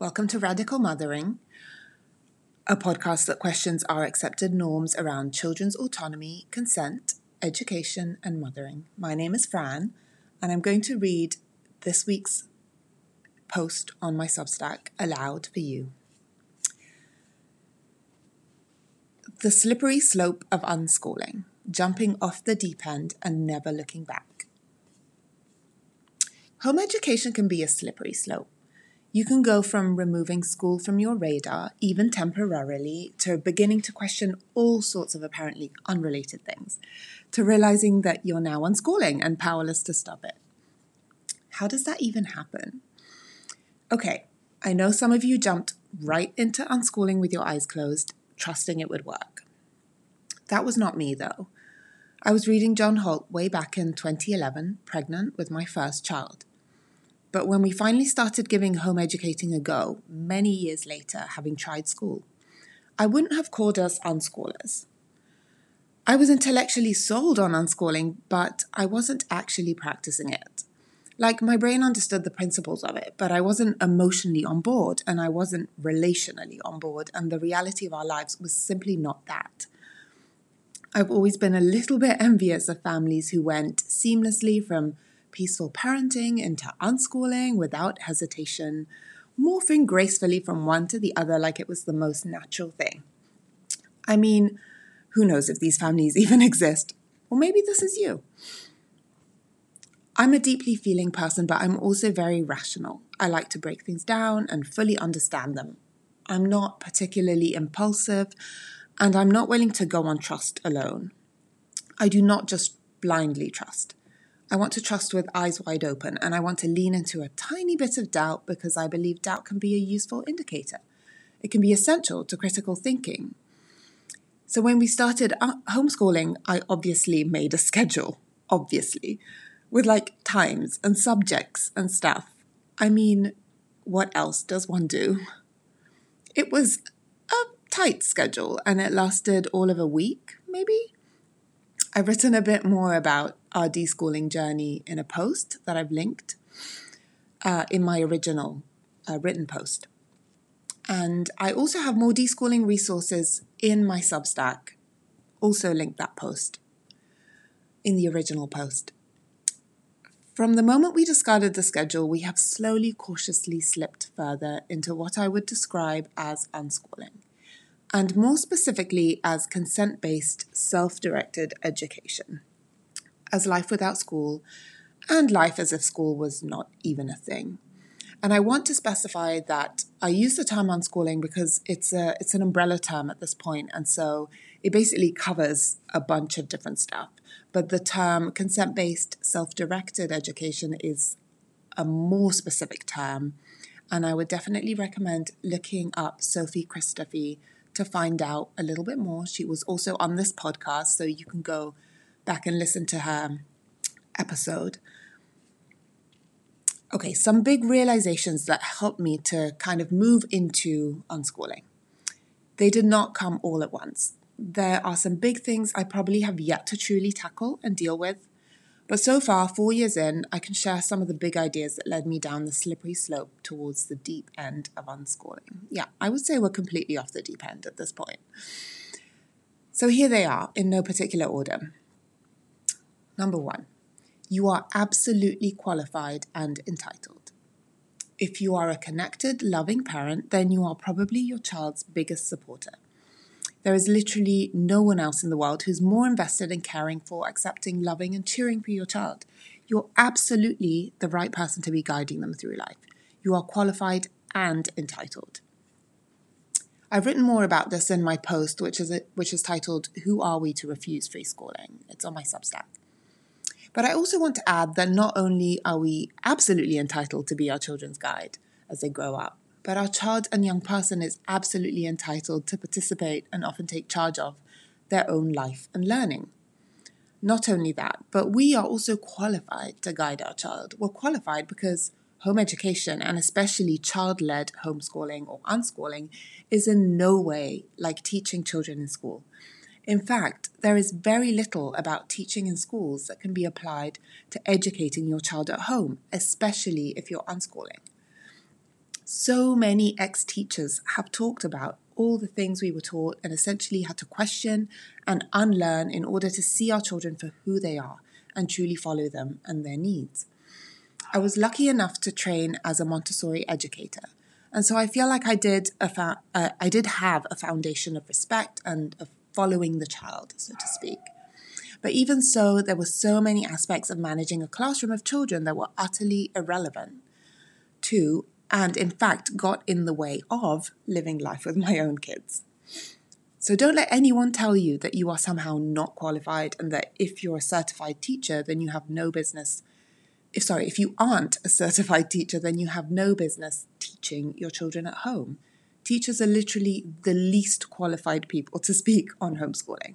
Welcome to Radical Mothering, a podcast that questions our accepted norms around children's autonomy, consent, education, and mothering. My name is Fran, and I'm going to read this week's post on my Substack aloud for you. The slippery slope of unschooling, jumping off the deep end and never looking back. Home education can be a slippery slope. You can go from removing school from your radar, even temporarily, to beginning to question all sorts of apparently unrelated things, to realizing that you're now unschooling and powerless to stop it. How does that even happen? Okay, I know some of you jumped right into unschooling with your eyes closed, trusting it would work. That was not me, though. I was reading John Holt way back in 2011, pregnant with my first child. But when we finally started giving home educating a go, many years later, having tried school, I wouldn't have called us unschoolers. I was intellectually sold on unschooling, but I wasn't actually practicing it. Like, my brain understood the principles of it, but I wasn't emotionally on board and I wasn't relationally on board, and the reality of our lives was simply not that. I've always been a little bit envious of families who went seamlessly from peaceful parenting into unschooling without hesitation, morphing gracefully from one to the other like it was the most natural thing. I mean, who knows if these families even exist? Or maybe this is you. I'm a deeply feeling person, but I'm also very rational. I like to break things down and fully understand them. I'm not particularly impulsive, and I'm not willing to go on trust alone. I do not just blindly trust. I want to trust with eyes wide open and I want to lean into a tiny bit of doubt because I believe doubt can be a useful indicator. It can be essential to critical thinking. So when we started uh, homeschooling, I obviously made a schedule, obviously, with like times and subjects and stuff. I mean, what else does one do? It was a tight schedule and it lasted all of a week, maybe. I've written a bit more about our deschooling journey in a post that I've linked uh, in my original uh, written post. And I also have more deschooling resources in my Substack. Also, link that post in the original post. From the moment we discarded the schedule, we have slowly, cautiously slipped further into what I would describe as unschooling and more specifically as consent based, self directed education, as life without school, and life as if school was not even a thing. And I want to specify that I use the term unschooling because it's a it's an umbrella term at this point, and so it basically covers a bunch of different stuff. But the term consent based, self directed education is a more specific term, and I would definitely recommend looking up Sophie Christophy to find out a little bit more. She was also on this podcast, so you can go back and listen to her episode. Okay, some big realizations that helped me to kind of move into unschooling. They did not come all at once. There are some big things I probably have yet to truly tackle and deal with, but so far, four years in, I can share some of the big ideas that led me down the slippery slope towards the deep end of unschooling. Yeah, I would say we're completely off the deep end at this point. So here they are in no particular order. Number one, you are absolutely qualified and entitled. If you are a connected, loving parent, then you are probably your child's biggest supporter. There is literally no one else in the world who's more invested in caring for, accepting, loving, and cheering for your child. You're absolutely the right person to be guiding them through life. You are qualified and entitled. I've written more about this in my post, which is, a, which is titled Who Are We to Refuse Free Schooling? It's on my Substack. But I also want to add that not only are we absolutely entitled to be our children's guide as they grow up, but our child and young person is absolutely entitled to participate and often take charge of their own life and learning. Not only that, but we are also qualified to guide our child. We're qualified because home education, and especially child led homeschooling or unschooling, is in no way like teaching children in school. In fact, there is very little about teaching in schools that can be applied to educating your child at home, especially if you're unschooling. So many ex teachers have talked about all the things we were taught and essentially had to question and unlearn in order to see our children for who they are and truly follow them and their needs. I was lucky enough to train as a Montessori educator, and so I feel like I did a fa- uh, I did have a foundation of respect and of following the child, so to speak. But even so, there were so many aspects of managing a classroom of children that were utterly irrelevant to, and in fact got in the way of, living life with my own kids. So don't let anyone tell you that you are somehow not qualified and that if you're a certified teacher, then you have no business. If sorry, if you aren't a certified teacher, then you have no business teaching your children at home. Teachers are literally the least qualified people to speak on homeschooling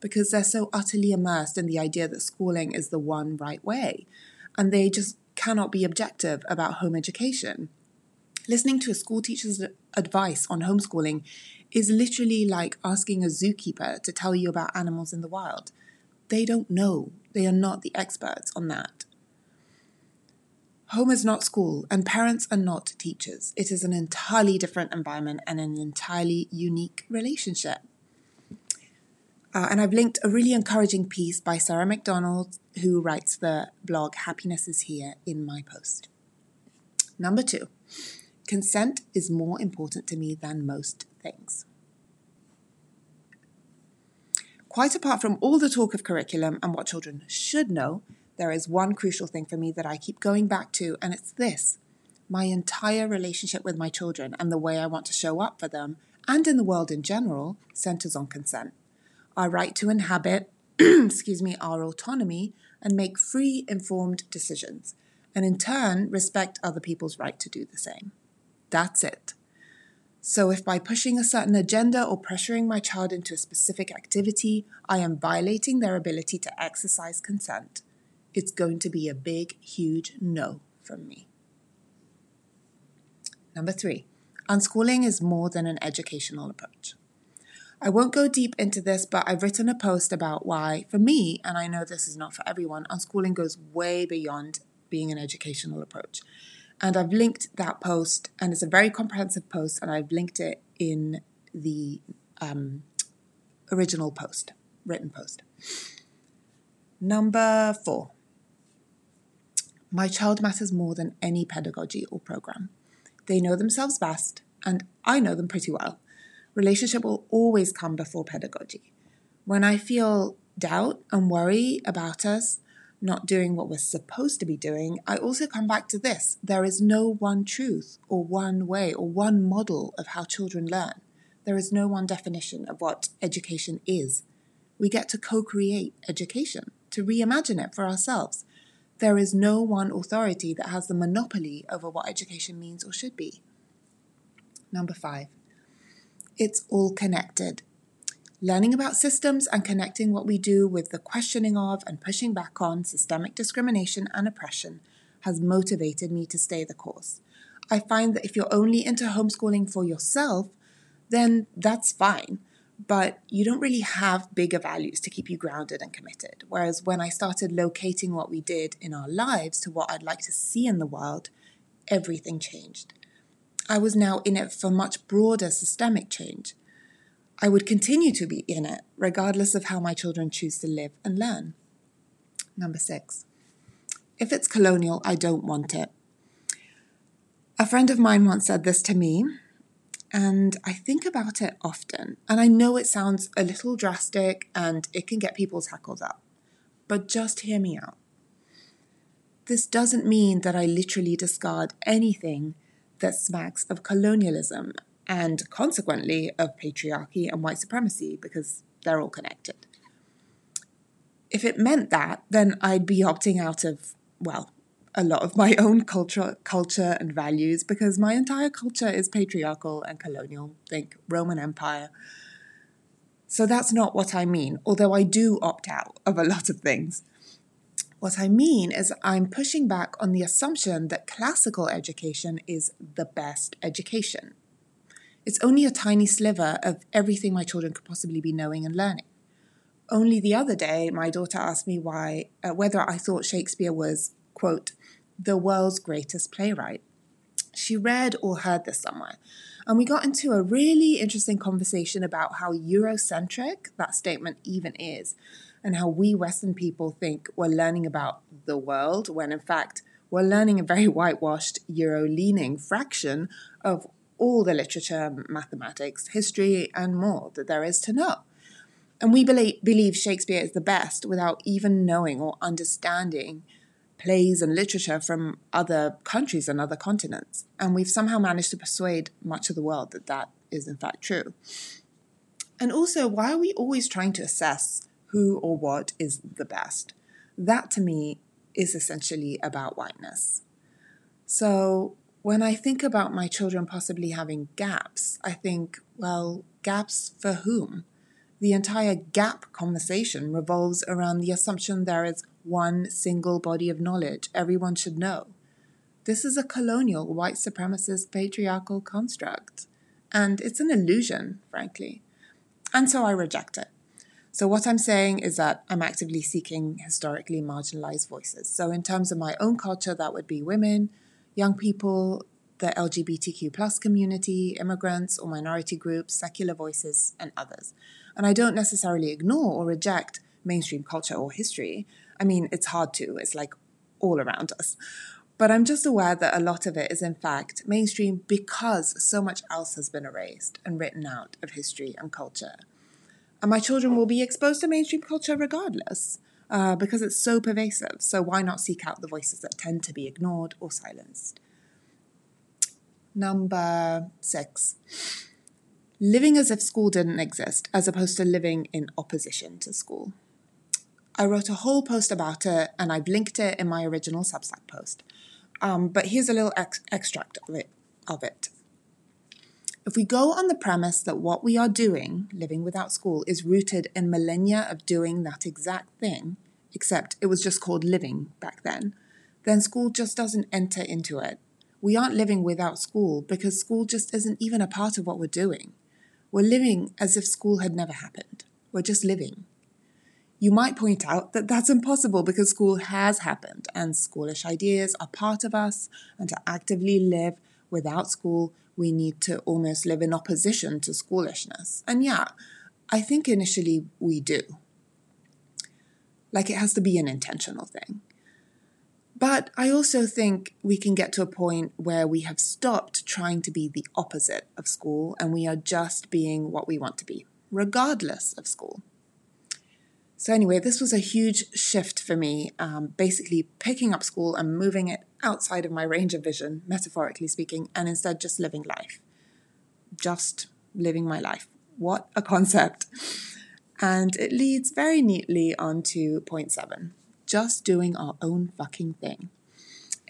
because they're so utterly immersed in the idea that schooling is the one right way. And they just cannot be objective about home education. Listening to a school teacher's advice on homeschooling is literally like asking a zookeeper to tell you about animals in the wild. They don't know, they are not the experts on that. Home is not school, and parents are not teachers. It is an entirely different environment and an entirely unique relationship. Uh, and I've linked a really encouraging piece by Sarah McDonald, who writes the blog Happiness is Here in my post. Number two, consent is more important to me than most things. Quite apart from all the talk of curriculum and what children should know, there is one crucial thing for me that I keep going back to, and it's this my entire relationship with my children and the way I want to show up for them and in the world in general centers on consent our right to inhabit, excuse me, our autonomy and make free, informed decisions, and in turn respect other people's right to do the same. That's it. So, if by pushing a certain agenda or pressuring my child into a specific activity, I am violating their ability to exercise consent, it's going to be a big, huge no from me. Number three, unschooling is more than an educational approach. I won't go deep into this, but I've written a post about why, for me, and I know this is not for everyone, unschooling goes way beyond being an educational approach. And I've linked that post, and it's a very comprehensive post, and I've linked it in the um, original post, written post. Number four, my child matters more than any pedagogy or program. They know themselves best, and I know them pretty well relationship will always come before pedagogy. When I feel doubt and worry about us not doing what we're supposed to be doing, I also come back to this. There is no one truth or one way or one model of how children learn. There is no one definition of what education is. We get to co create education, to reimagine it for ourselves. There is no one authority that has the monopoly over what education means or should be. Number five, it's all connected. Learning about systems and connecting what we do with the questioning of and pushing back on systemic discrimination and oppression has motivated me to stay the course. I find that if you're only into homeschooling for yourself, then that's fine. But you don't really have bigger values to keep you grounded and committed. Whereas when I started locating what we did in our lives to what I'd like to see in the world, everything changed. I was now in it for much broader systemic change. I would continue to be in it, regardless of how my children choose to live and learn. Number six, if it's colonial, I don't want it. A friend of mine once said this to me, and I think about it often. And I know it sounds a little drastic and it can get people's hackles up, but just hear me out. This doesn't mean that I literally discard anything that smacks of colonialism and consequently of patriarchy and white supremacy because they're all connected. If it meant that, then I'd be opting out of, well, a lot of my own culture, culture and values because my entire culture is patriarchal and colonial. Think Roman Empire. So that's not what I mean, although I do opt out of a lot of things. What I mean is, I'm pushing back on the assumption that classical education is the best education. It's only a tiny sliver of everything my children could possibly be knowing and learning. Only the other day, my daughter asked me why, uh, whether I thought Shakespeare was, quote, the world's greatest playwright. She read or heard this somewhere. And we got into a really interesting conversation about how Eurocentric that statement even is, and how we Western people think we're learning about the world when in fact we're learning a very whitewashed Euro leaning fraction of all the literature, mathematics, history, and more that there is to know. And we believe Shakespeare is the best without even knowing or understanding plays and literature from other countries and other continents. And we've somehow managed to persuade much of the world that that is in fact true. And also, why are we always trying to assess who or what is the best? That to me is essentially about whiteness. So when I think about my children possibly having gaps, I think, well, gaps for whom? The entire gap conversation revolves around the assumption there is one single body of knowledge everyone should know. This is a colonial, white supremacist, patriarchal construct. And it's an illusion, frankly. And so I reject it. So, what I'm saying is that I'm actively seeking historically marginalized voices. So, in terms of my own culture, that would be women, young people, the LGBTQ plus community, immigrants or minority groups, secular voices, and others. And I don't necessarily ignore or reject mainstream culture or history. I mean, it's hard to, it's like all around us. But I'm just aware that a lot of it is, in fact, mainstream because so much else has been erased and written out of history and culture. And my children will be exposed to mainstream culture regardless uh, because it's so pervasive. So why not seek out the voices that tend to be ignored or silenced? Number six living as if school didn't exist, as opposed to living in opposition to school. I wrote a whole post about it and I've linked it in my original Substack post. Um, but here's a little ex- extract of it, of it. If we go on the premise that what we are doing, living without school, is rooted in millennia of doing that exact thing, except it was just called living back then, then school just doesn't enter into it. We aren't living without school because school just isn't even a part of what we're doing. We're living as if school had never happened. We're just living. You might point out that that's impossible because school has happened and schoolish ideas are part of us, and to actively live without school, we need to almost live in opposition to schoolishness. And yeah, I think initially we do. Like it has to be an intentional thing. But I also think we can get to a point where we have stopped trying to be the opposite of school and we are just being what we want to be, regardless of school. So, anyway, this was a huge shift for me, um, basically picking up school and moving it outside of my range of vision, metaphorically speaking, and instead just living life. Just living my life. What a concept. And it leads very neatly on to point seven just doing our own fucking thing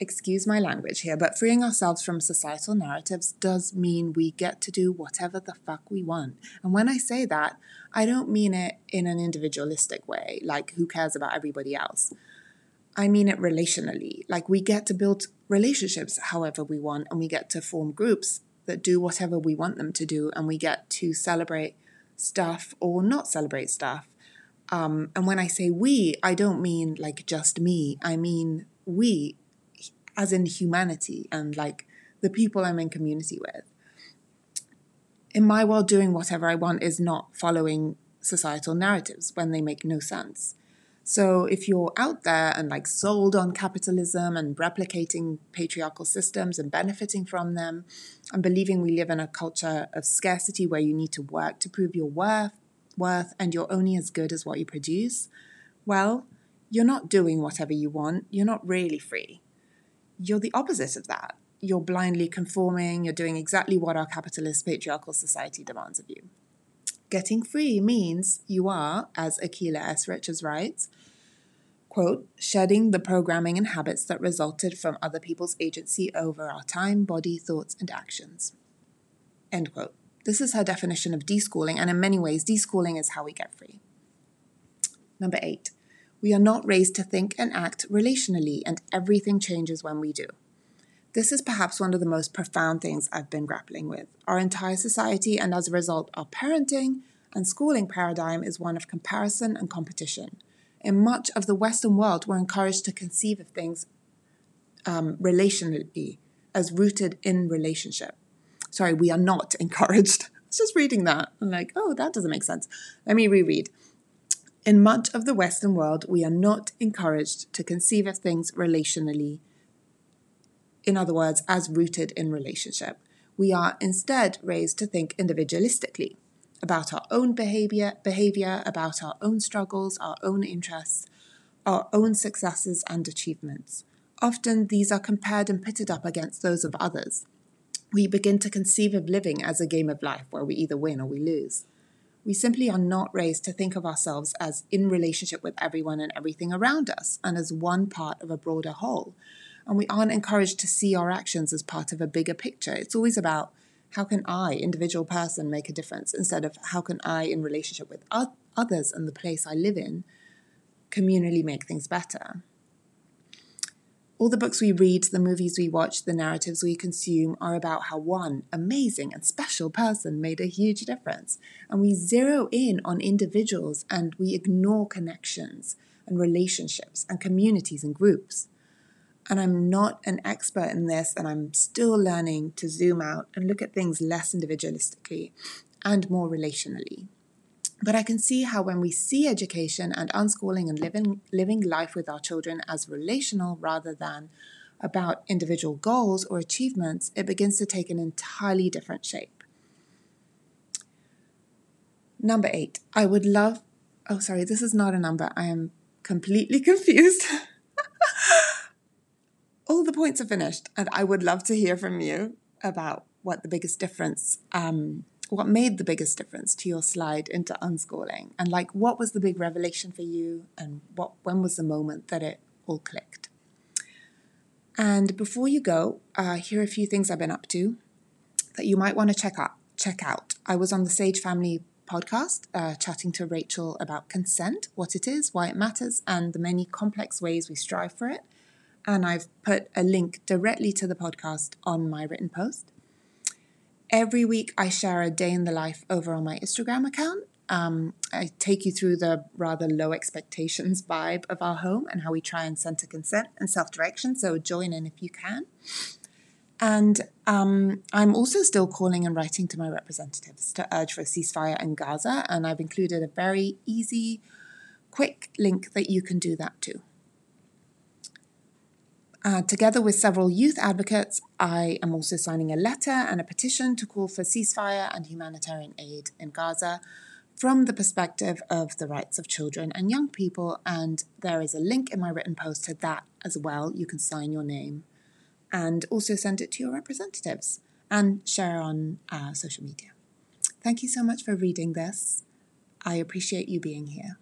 excuse my language here, but freeing ourselves from societal narratives does mean we get to do whatever the fuck we want. And when I say that, I don't mean it in an individualistic way, like who cares about everybody else. I mean it relationally, like we get to build relationships however we want, and we get to form groups that do whatever we want them to do, and we get to celebrate stuff or not celebrate stuff. Um, and when I say we, I don't mean like just me. I mean we as in humanity and like the people I'm in community with. In my world, doing whatever I want is not following societal narratives when they make no sense. So if you're out there and like sold on capitalism and replicating patriarchal systems and benefiting from them and believing we live in a culture of scarcity where you need to work to prove your worth, worth and you're only as good as what you produce, well, you're not doing whatever you want. You're not really free you're the opposite of that. You're blindly conforming, you're doing exactly what our capitalist patriarchal society demands of you. Getting free means you are, as Akilah S. Richards writes, quote, shedding the programming and habits that resulted from other people's agency over our time, body, thoughts, and actions. End quote. This is her definition of deschooling, and in many ways, deschooling is how we get free. Number eight, we are not raised to think and act relationally, and everything changes when we do. This is perhaps one of the most profound things I've been grappling with. Our entire society, and as a result, our parenting and schooling paradigm is one of comparison and competition. In much of the Western world, we're encouraged to conceive of things um, relationally, as rooted in relationship. Sorry, we are not encouraged. I was just reading that. I'm like, oh, that doesn't make sense. Let me reread. In much of the Western world, we are not encouraged to conceive of things relationally. In other words, as rooted in relationship. We are instead raised to think individualistically about our own behavior, behavior, about our own struggles, our own interests, our own successes and achievements. Often these are compared and pitted up against those of others. We begin to conceive of living as a game of life where we either win or we lose. We simply are not raised to think of ourselves as in relationship with everyone and everything around us and as one part of a broader whole. And we aren't encouraged to see our actions as part of a bigger picture. It's always about how can I, individual person, make a difference instead of how can I, in relationship with others and the place I live in, communally make things better. All the books we read, the movies we watch, the narratives we consume are about how one amazing and special person made a huge difference. And we zero in on individuals and we ignore connections and relationships and communities and groups. And I'm not an expert in this, and I'm still learning to zoom out and look at things less individualistically and more relationally. But I can see how when we see education and unschooling and living, living life with our children as relational rather than about individual goals or achievements, it begins to take an entirely different shape. Number eight, I would love, oh, sorry, this is not a number. I am completely confused. All the points are finished, and I would love to hear from you about what the biggest difference um, what made the biggest difference to your slide into unschooling? And like what was the big revelation for you and what when was the moment that it all clicked? And before you go uh, here are a few things i've been up to that you might want to check out check out. I was on the sage family podcast uh, chatting to rachel about consent what it is why it matters and the many complex ways we strive for it. And i've put a link directly to the podcast on my written post Every week, I share a day in the life over on my Instagram account. Um, I take you through the rather low expectations vibe of our home and how we try and center consent and self direction. So join in if you can. And um, I'm also still calling and writing to my representatives to urge for a ceasefire in Gaza. And I've included a very easy, quick link that you can do that too. Uh, together with several youth advocates, I am also signing a letter and a petition to call for ceasefire and humanitarian aid in Gaza from the perspective of the rights of children and young people. And there is a link in my written post to that as well. You can sign your name and also send it to your representatives and share on uh, social media. Thank you so much for reading this. I appreciate you being here.